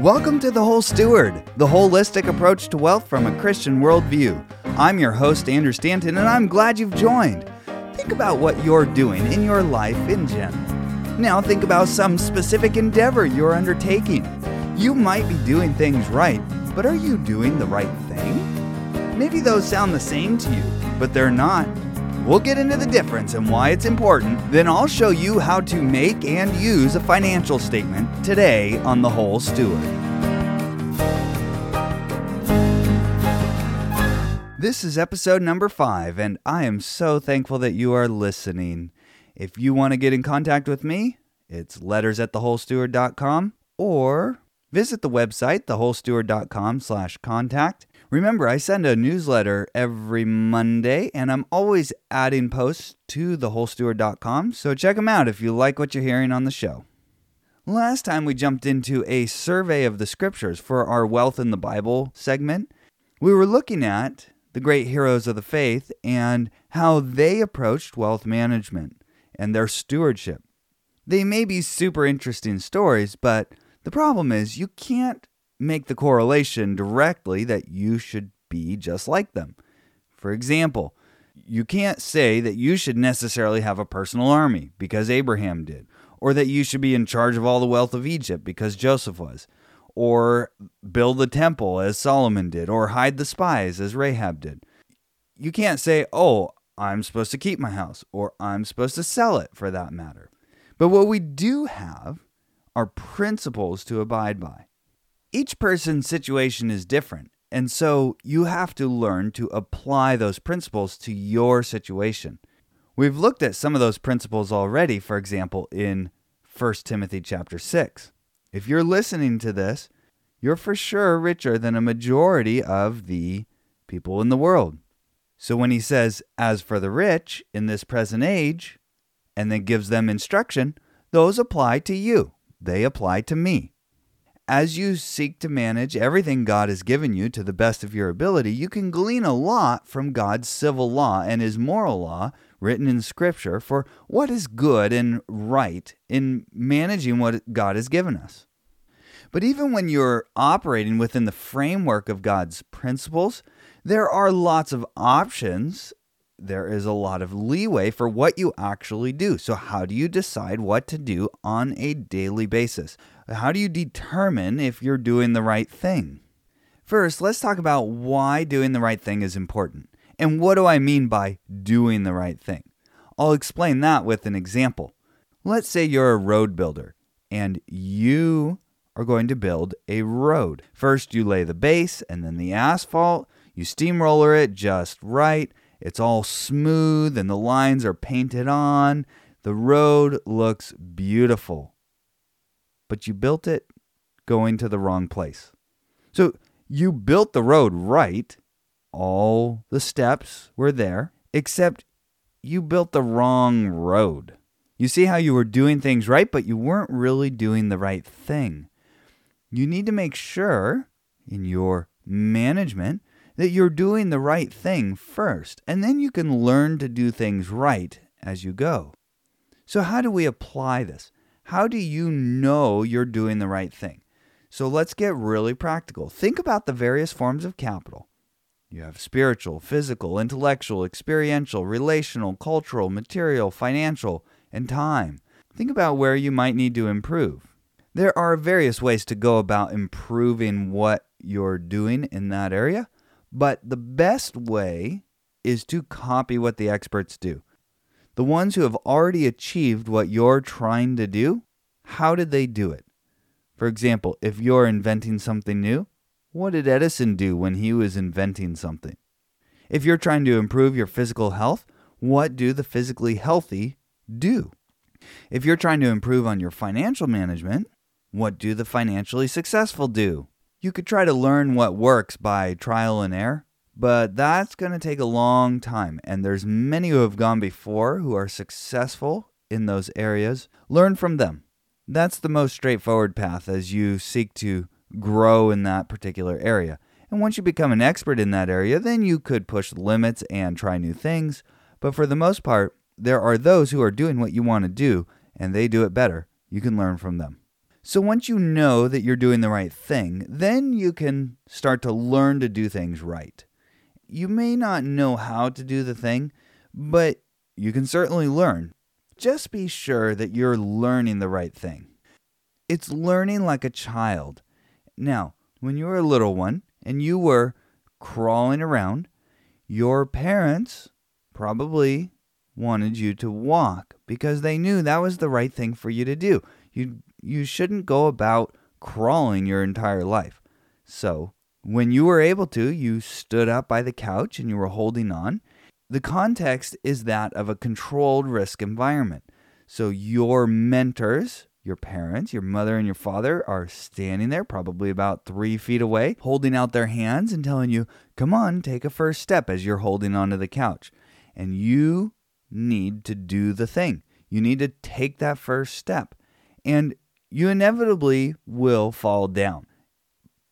Welcome to The Whole Steward, the holistic approach to wealth from a Christian worldview. I'm your host, Andrew Stanton, and I'm glad you've joined. Think about what you're doing in your life in general. Now, think about some specific endeavor you're undertaking. You might be doing things right, but are you doing the right thing? Maybe those sound the same to you, but they're not. We'll get into the difference and why it's important. Then I'll show you how to make and use a financial statement today on The Whole Steward. This is episode number five, and I am so thankful that you are listening. If you want to get in contact with me, it's letters at thewholesteward.com or visit the website, thewholesteward.com slash contact. Remember, I send a newsletter every Monday, and I'm always adding posts to thewholesteward.com, so check them out if you like what you're hearing on the show. Last time we jumped into a survey of the scriptures for our Wealth in the Bible segment. We were looking at the great heroes of the faith and how they approached wealth management and their stewardship. They may be super interesting stories, but the problem is you can't make the correlation directly that you should be just like them. For example, you can't say that you should necessarily have a personal army because Abraham did, or that you should be in charge of all the wealth of Egypt because Joseph was, or build the temple as Solomon did, or hide the spies as Rahab did. You can't say, oh, I'm supposed to keep my house, or I'm supposed to sell it for that matter. But what we do have are principles to abide by each person's situation is different. And so you have to learn to apply those principles to your situation. We've looked at some of those principles already, for example, in 1 Timothy chapter 6. If you're listening to this, you're for sure richer than a majority of the people in the world. So when he says, as for the rich in this present age, and then gives them instruction, those apply to you. They apply to me. As you seek to manage everything God has given you to the best of your ability, you can glean a lot from God's civil law and his moral law written in Scripture for what is good and right in managing what God has given us. But even when you're operating within the framework of God's principles, there are lots of options. There is a lot of leeway for what you actually do. So, how do you decide what to do on a daily basis? How do you determine if you're doing the right thing? First, let's talk about why doing the right thing is important. And what do I mean by doing the right thing? I'll explain that with an example. Let's say you're a road builder and you are going to build a road. First, you lay the base and then the asphalt. You steamroller it just right. It's all smooth and the lines are painted on. The road looks beautiful but you built it going to the wrong place. So you built the road right. All the steps were there, except you built the wrong road. You see how you were doing things right, but you weren't really doing the right thing. You need to make sure in your management that you're doing the right thing first, and then you can learn to do things right as you go. So, how do we apply this? How do you know you're doing the right thing? So let's get really practical. Think about the various forms of capital. You have spiritual, physical, intellectual, experiential, relational, cultural, material, financial, and time. Think about where you might need to improve. There are various ways to go about improving what you're doing in that area, but the best way is to copy what the experts do. The ones who have already achieved what you're trying to do, how did they do it? For example, if you're inventing something new, what did Edison do when he was inventing something? If you're trying to improve your physical health, what do the physically healthy do? If you're trying to improve on your financial management, what do the financially successful do? You could try to learn what works by trial and error, but that's going to take a long time and there's many who have gone before who are successful in those areas. Learn from them. That's the most straightforward path as you seek to grow in that particular area. And once you become an expert in that area then you could push limits and try new things. But for the most part there are those who are doing what you want to do and they do it better. You can learn from them. So once you know that you're doing the right thing, then you can start to learn to do things right. You may not know how to do the thing, but you can certainly learn. Just be sure that you're learning the right thing. It's learning like a child. Now, when you were a little one and you were crawling around, your parents probably wanted you to walk because they knew that was the right thing for you to do. You you shouldn't go about crawling your entire life. So, when you were able to, you stood up by the couch and you were holding on. The context is that of a controlled risk environment. So, your mentors, your parents, your mother and your father are standing there, probably about three feet away, holding out their hands and telling you, Come on, take a first step as you're holding onto the couch. And you need to do the thing. You need to take that first step. And you inevitably will fall down.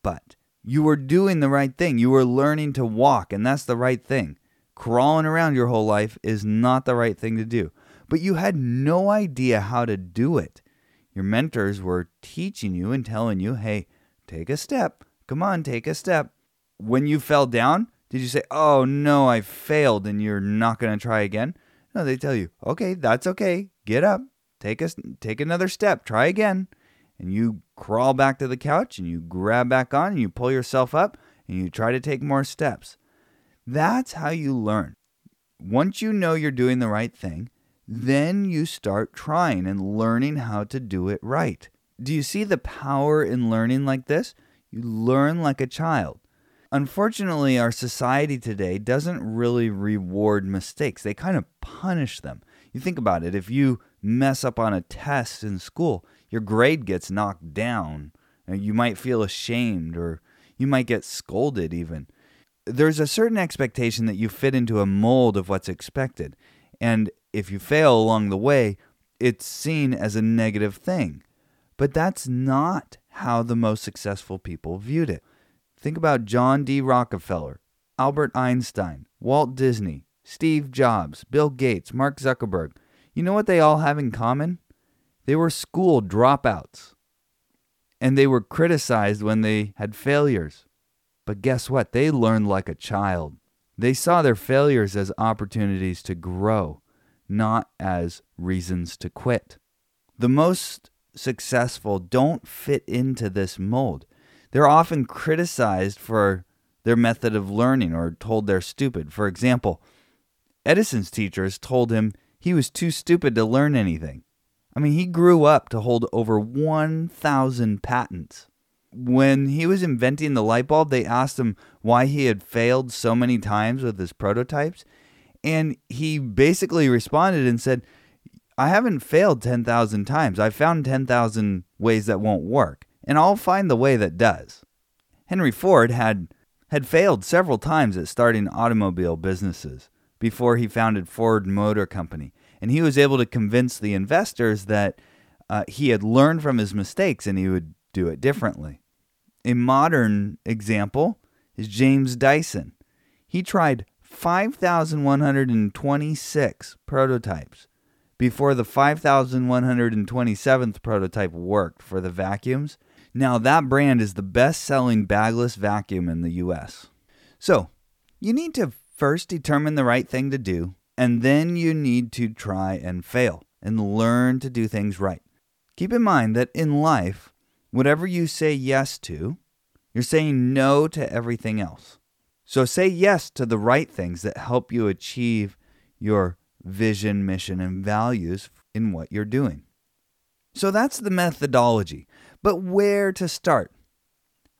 But you were doing the right thing. You were learning to walk, and that's the right thing. Crawling around your whole life is not the right thing to do. But you had no idea how to do it. Your mentors were teaching you and telling you, hey, take a step. Come on, take a step. When you fell down, did you say, oh no, I failed and you're not going to try again? No, they tell you, okay, that's okay. Get up, take a, take another step, try again. And you crawl back to the couch and you grab back on and you pull yourself up and you try to take more steps. That's how you learn. Once you know you're doing the right thing, then you start trying and learning how to do it right. Do you see the power in learning like this? You learn like a child. Unfortunately, our society today doesn't really reward mistakes. They kind of punish them. You think about it. If you mess up on a test in school, your grade gets knocked down. You might feel ashamed or you might get scolded even. There's a certain expectation that you fit into a mold of what's expected. And if you fail along the way, it's seen as a negative thing. But that's not how the most successful people viewed it. Think about John D. Rockefeller, Albert Einstein, Walt Disney, Steve Jobs, Bill Gates, Mark Zuckerberg. You know what they all have in common? They were school dropouts. And they were criticized when they had failures. But guess what? They learned like a child. They saw their failures as opportunities to grow, not as reasons to quit. The most successful don't fit into this mold. They're often criticized for their method of learning or told they're stupid. For example, Edison's teachers told him he was too stupid to learn anything. I mean, he grew up to hold over 1,000 patents. When he was inventing the light bulb, they asked him why he had failed so many times with his prototypes. And he basically responded and said, I haven't failed 10,000 times. I've found 10,000 ways that won't work, and I'll find the way that does. Henry Ford had, had failed several times at starting automobile businesses before he founded Ford Motor Company and he was able to convince the investors that uh, he had learned from his mistakes and he would do it differently. A modern example is James Dyson. He tried 5,126 prototypes before the 5,127th prototype worked for the vacuums. Now, that brand is the best selling bagless vacuum in the US. So, you need to first determine the right thing to do and then you need to try and fail and learn to do things right. Keep in mind that in life, whatever you say yes to, you're saying no to everything else. So say yes to the right things that help you achieve your vision, mission, and values in what you're doing. So that's the methodology. But where to start?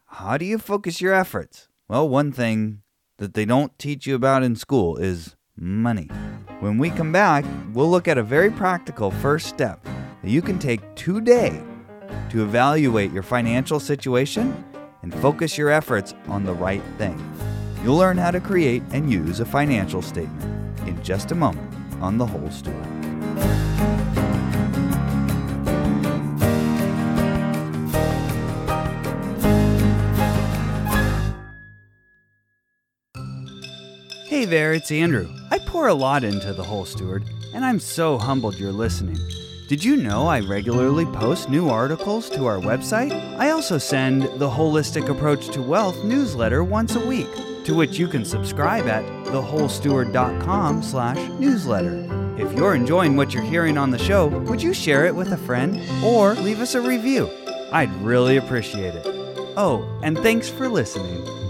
How do you focus your efforts? Well, one thing that they don't teach you about in school is money. When we come back, we'll look at a very practical first step that you can take today to evaluate your financial situation and focus your efforts on the right thing. You'll learn how to create and use a financial statement in just a moment on The Whole Steward. Hey there, it's Andrew. Pour a lot into The Whole Steward, and I'm so humbled you're listening. Did you know I regularly post new articles to our website? I also send the Holistic Approach to Wealth newsletter once a week, to which you can subscribe at thewholesteward.com slash newsletter. If you're enjoying what you're hearing on the show, would you share it with a friend or leave us a review? I'd really appreciate it. Oh, and thanks for listening.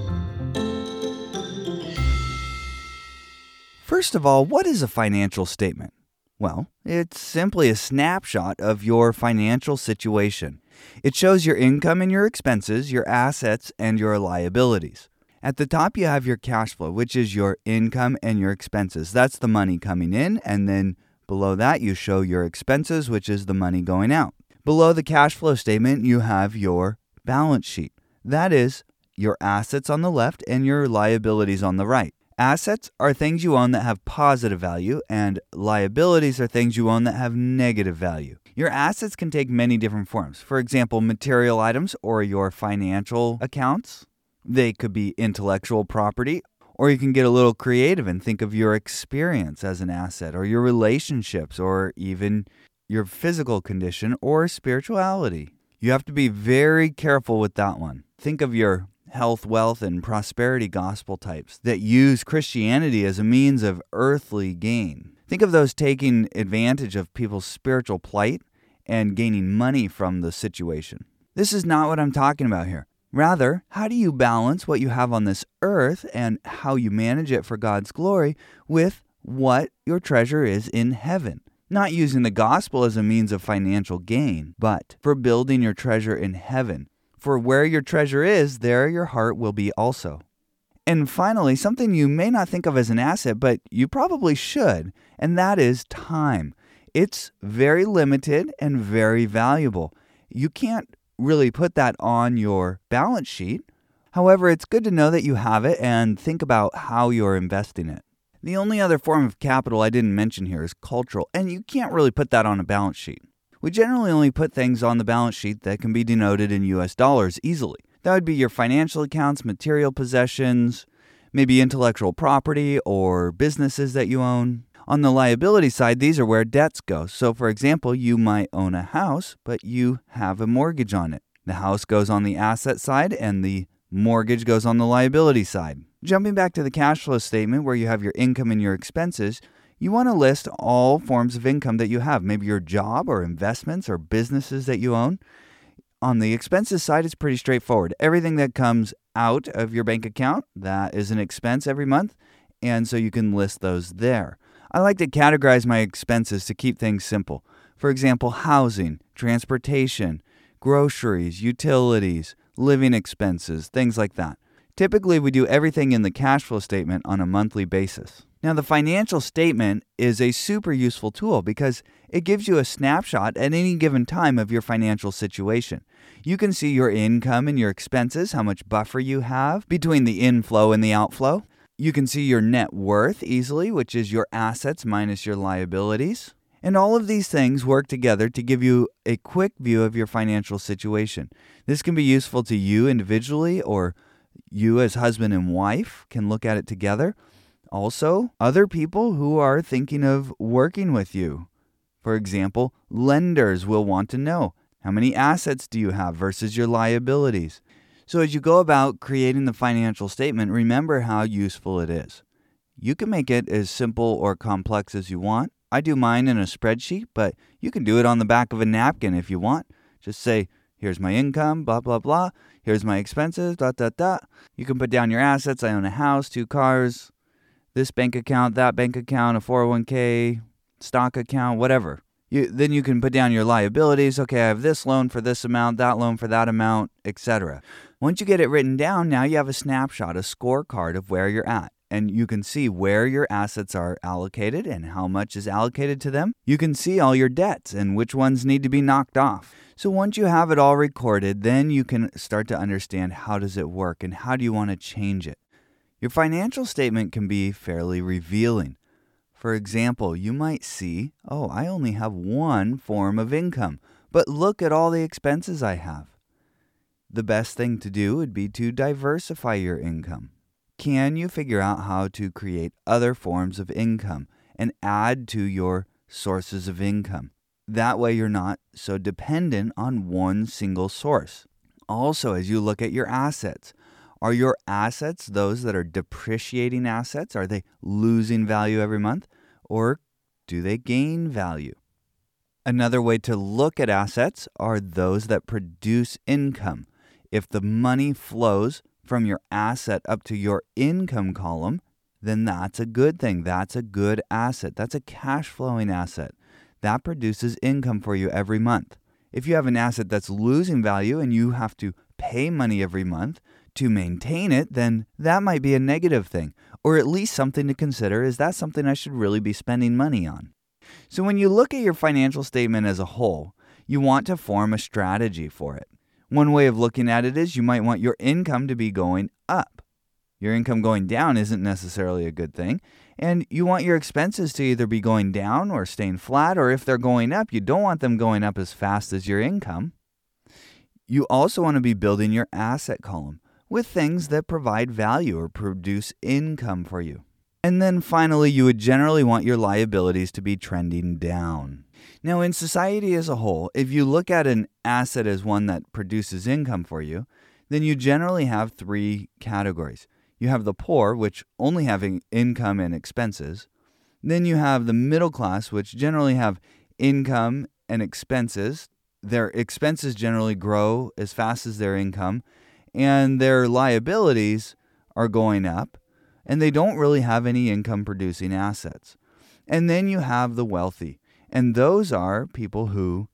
First of all, what is a financial statement? Well, it's simply a snapshot of your financial situation. It shows your income and your expenses, your assets, and your liabilities. At the top, you have your cash flow, which is your income and your expenses. That's the money coming in. And then below that, you show your expenses, which is the money going out. Below the cash flow statement, you have your balance sheet. That is your assets on the left and your liabilities on the right. Assets are things you own that have positive value, and liabilities are things you own that have negative value. Your assets can take many different forms. For example, material items or your financial accounts. They could be intellectual property, or you can get a little creative and think of your experience as an asset, or your relationships, or even your physical condition or spirituality. You have to be very careful with that one. Think of your health, wealth, and prosperity gospel types that use Christianity as a means of earthly gain. Think of those taking advantage of people's spiritual plight and gaining money from the situation. This is not what I'm talking about here. Rather, how do you balance what you have on this earth and how you manage it for God's glory with what your treasure is in heaven? Not using the gospel as a means of financial gain, but for building your treasure in heaven for where your treasure is, there your heart will be also. And finally, something you may not think of as an asset, but you probably should, and that is time. It's very limited and very valuable. You can't really put that on your balance sheet. However, it's good to know that you have it and think about how you're investing it. The only other form of capital I didn't mention here is cultural, and you can't really put that on a balance sheet. We generally only put things on the balance sheet that can be denoted in US dollars easily. That would be your financial accounts, material possessions, maybe intellectual property or businesses that you own. On the liability side, these are where debts go. So, for example, you might own a house, but you have a mortgage on it. The house goes on the asset side and the mortgage goes on the liability side. Jumping back to the cash flow statement where you have your income and your expenses, you want to list all forms of income that you have, maybe your job or investments or businesses that you own. On the expenses side, it's pretty straightforward. Everything that comes out of your bank account, that is an expense every month, and so you can list those there. I like to categorize my expenses to keep things simple. For example, housing, transportation, groceries, utilities, living expenses, things like that. Typically, we do everything in the cash flow statement on a monthly basis. Now, the financial statement is a super useful tool because it gives you a snapshot at any given time of your financial situation. You can see your income and your expenses, how much buffer you have between the inflow and the outflow. You can see your net worth easily, which is your assets minus your liabilities. And all of these things work together to give you a quick view of your financial situation. This can be useful to you individually, or you as husband and wife can look at it together also, other people who are thinking of working with you. For example, lenders will want to know how many assets do you have versus your liabilities. So, as you go about creating the financial statement, remember how useful it is. You can make it as simple or complex as you want. I do mine in a spreadsheet, but you can do it on the back of a napkin if you want. Just say, here's my income, blah, blah, blah. Here's my expenses, dot, dot, dot. You can put down your assets. I own a house, two cars, this bank account, that bank account, a 401k, stock account, whatever. You, then you can put down your liabilities. Okay, I have this loan for this amount, that loan for that amount, etc. Once you get it written down, now you have a snapshot, a scorecard of where you're at. And you can see where your assets are allocated and how much is allocated to them. You can see all your debts and which ones need to be knocked off. So once you have it all recorded, then you can start to understand how does it work and how do you want to change it. Your financial statement can be fairly revealing. For example, you might see, oh, I only have one form of income, but look at all the expenses I have. The best thing to do would be to diversify your income. Can you figure out how to create other forms of income and add to your sources of income? That way, you're not so dependent on one single source. Also, as you look at your assets, are your assets those that are depreciating assets? Are they losing value every month? Or do they gain value? Another way to look at assets are those that produce income. If the money flows from your asset up to your income column, then that's a good thing. That's a good asset. That's a cash flowing asset. That produces income for you every month. If you have an asset that's losing value and you have to pay money every month to maintain it, then that might be a negative thing, or at least something to consider is that something I should really be spending money on? So, when you look at your financial statement as a whole, you want to form a strategy for it. One way of looking at it is you might want your income to be going up. Your income going down isn't necessarily a good thing. And you want your expenses to either be going down or staying flat, or if they're going up, you don't want them going up as fast as your income. You also want to be building your asset column with things that provide value or produce income for you. And then finally, you would generally want your liabilities to be trending down. Now, in society as a whole, if you look at an asset as one that produces income for you, then you generally have three categories. You have the poor, which only have income and expenses. Then you have the middle class, which generally have income and expenses. Their expenses generally grow as fast as their income, and their liabilities are going up, and they don't really have any income producing assets. And then you have the wealthy, and those are people who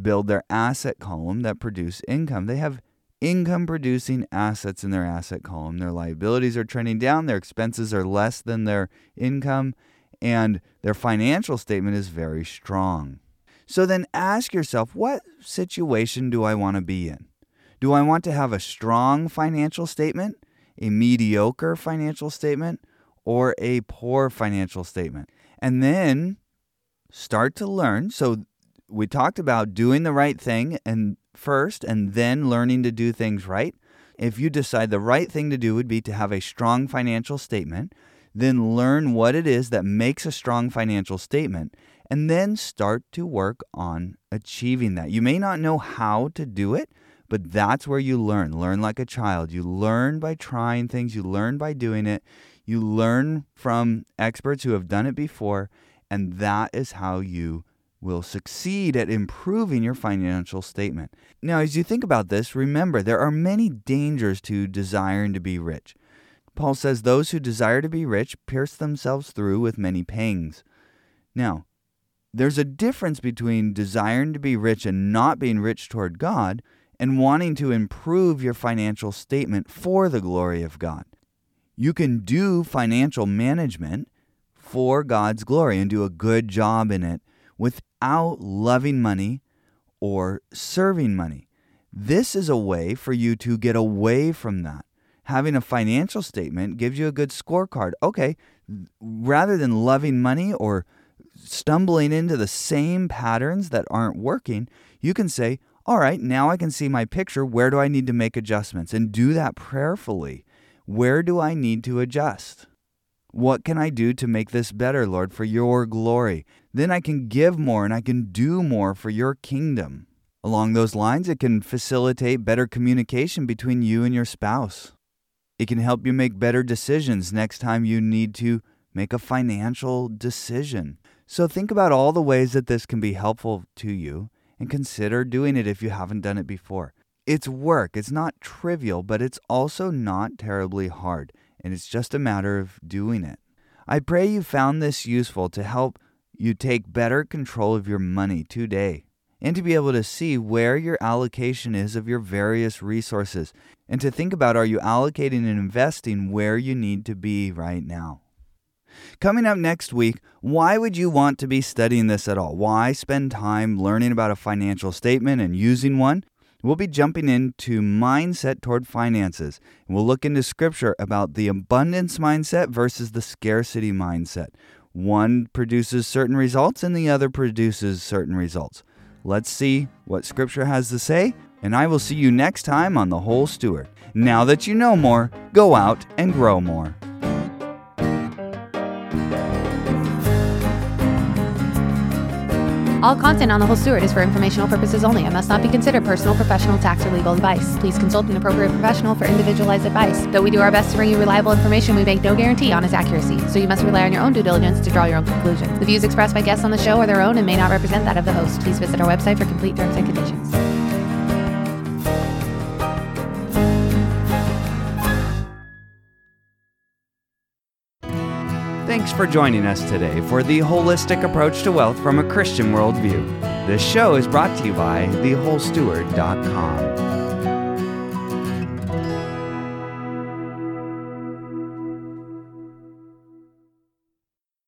build their asset column that produce income. They have income producing assets in their asset column. Their liabilities are trending down, their expenses are less than their income, and their financial statement is very strong. So then ask yourself what situation do I want to be in? Do I want to have a strong financial statement, a mediocre financial statement, or a poor financial statement? And then start to learn. So we talked about doing the right thing and first and then learning to do things right. If you decide the right thing to do would be to have a strong financial statement, then learn what it is that makes a strong financial statement and then start to work on achieving that. You may not know how to do it, but that's where you learn. Learn like a child. You learn by trying things, you learn by doing it, you learn from experts who have done it before, and that is how you will succeed at improving your financial statement. Now, as you think about this, remember there are many dangers to desiring to be rich. Paul says, Those who desire to be rich pierce themselves through with many pangs. Now, there's a difference between desiring to be rich and not being rich toward God and wanting to improve your financial statement for the glory of God. You can do financial management for God's glory and do a good job in it without loving money or serving money. This is a way for you to get away from that. Having a financial statement gives you a good scorecard. Okay, rather than loving money or stumbling into the same patterns that aren't working, you can say, All right, now I can see my picture. Where do I need to make adjustments? And do that prayerfully. Where do I need to adjust? What can I do to make this better, Lord, for your glory? Then I can give more and I can do more for your kingdom. Along those lines, it can facilitate better communication between you and your spouse. It can help you make better decisions next time you need to make a financial decision. So think about all the ways that this can be helpful to you and consider doing it if you haven't done it before. It's work, it's not trivial, but it's also not terribly hard and it's just a matter of doing it. I pray you found this useful to help you take better control of your money today and to be able to see where your allocation is of your various resources and to think about are you allocating and investing where you need to be right now. Coming up next week, why would you want to be studying this at all? Why spend time learning about a financial statement and using one We'll be jumping into mindset toward finances. We'll look into scripture about the abundance mindset versus the scarcity mindset. One produces certain results and the other produces certain results. Let's see what scripture has to say, and I will see you next time on The Whole Steward. Now that you know more, go out and grow more. All content on The Whole Steward is for informational purposes only and must not be considered personal, professional, tax, or legal advice. Please consult an appropriate professional for individualized advice. Though we do our best to bring you reliable information, we make no guarantee on its accuracy, so you must rely on your own due diligence to draw your own conclusions. The views expressed by guests on the show are their own and may not represent that of the host. Please visit our website for complete terms and conditions. Thanks for joining us today for the holistic approach to wealth from a Christian worldview. This show is brought to you by thewholesteward.com.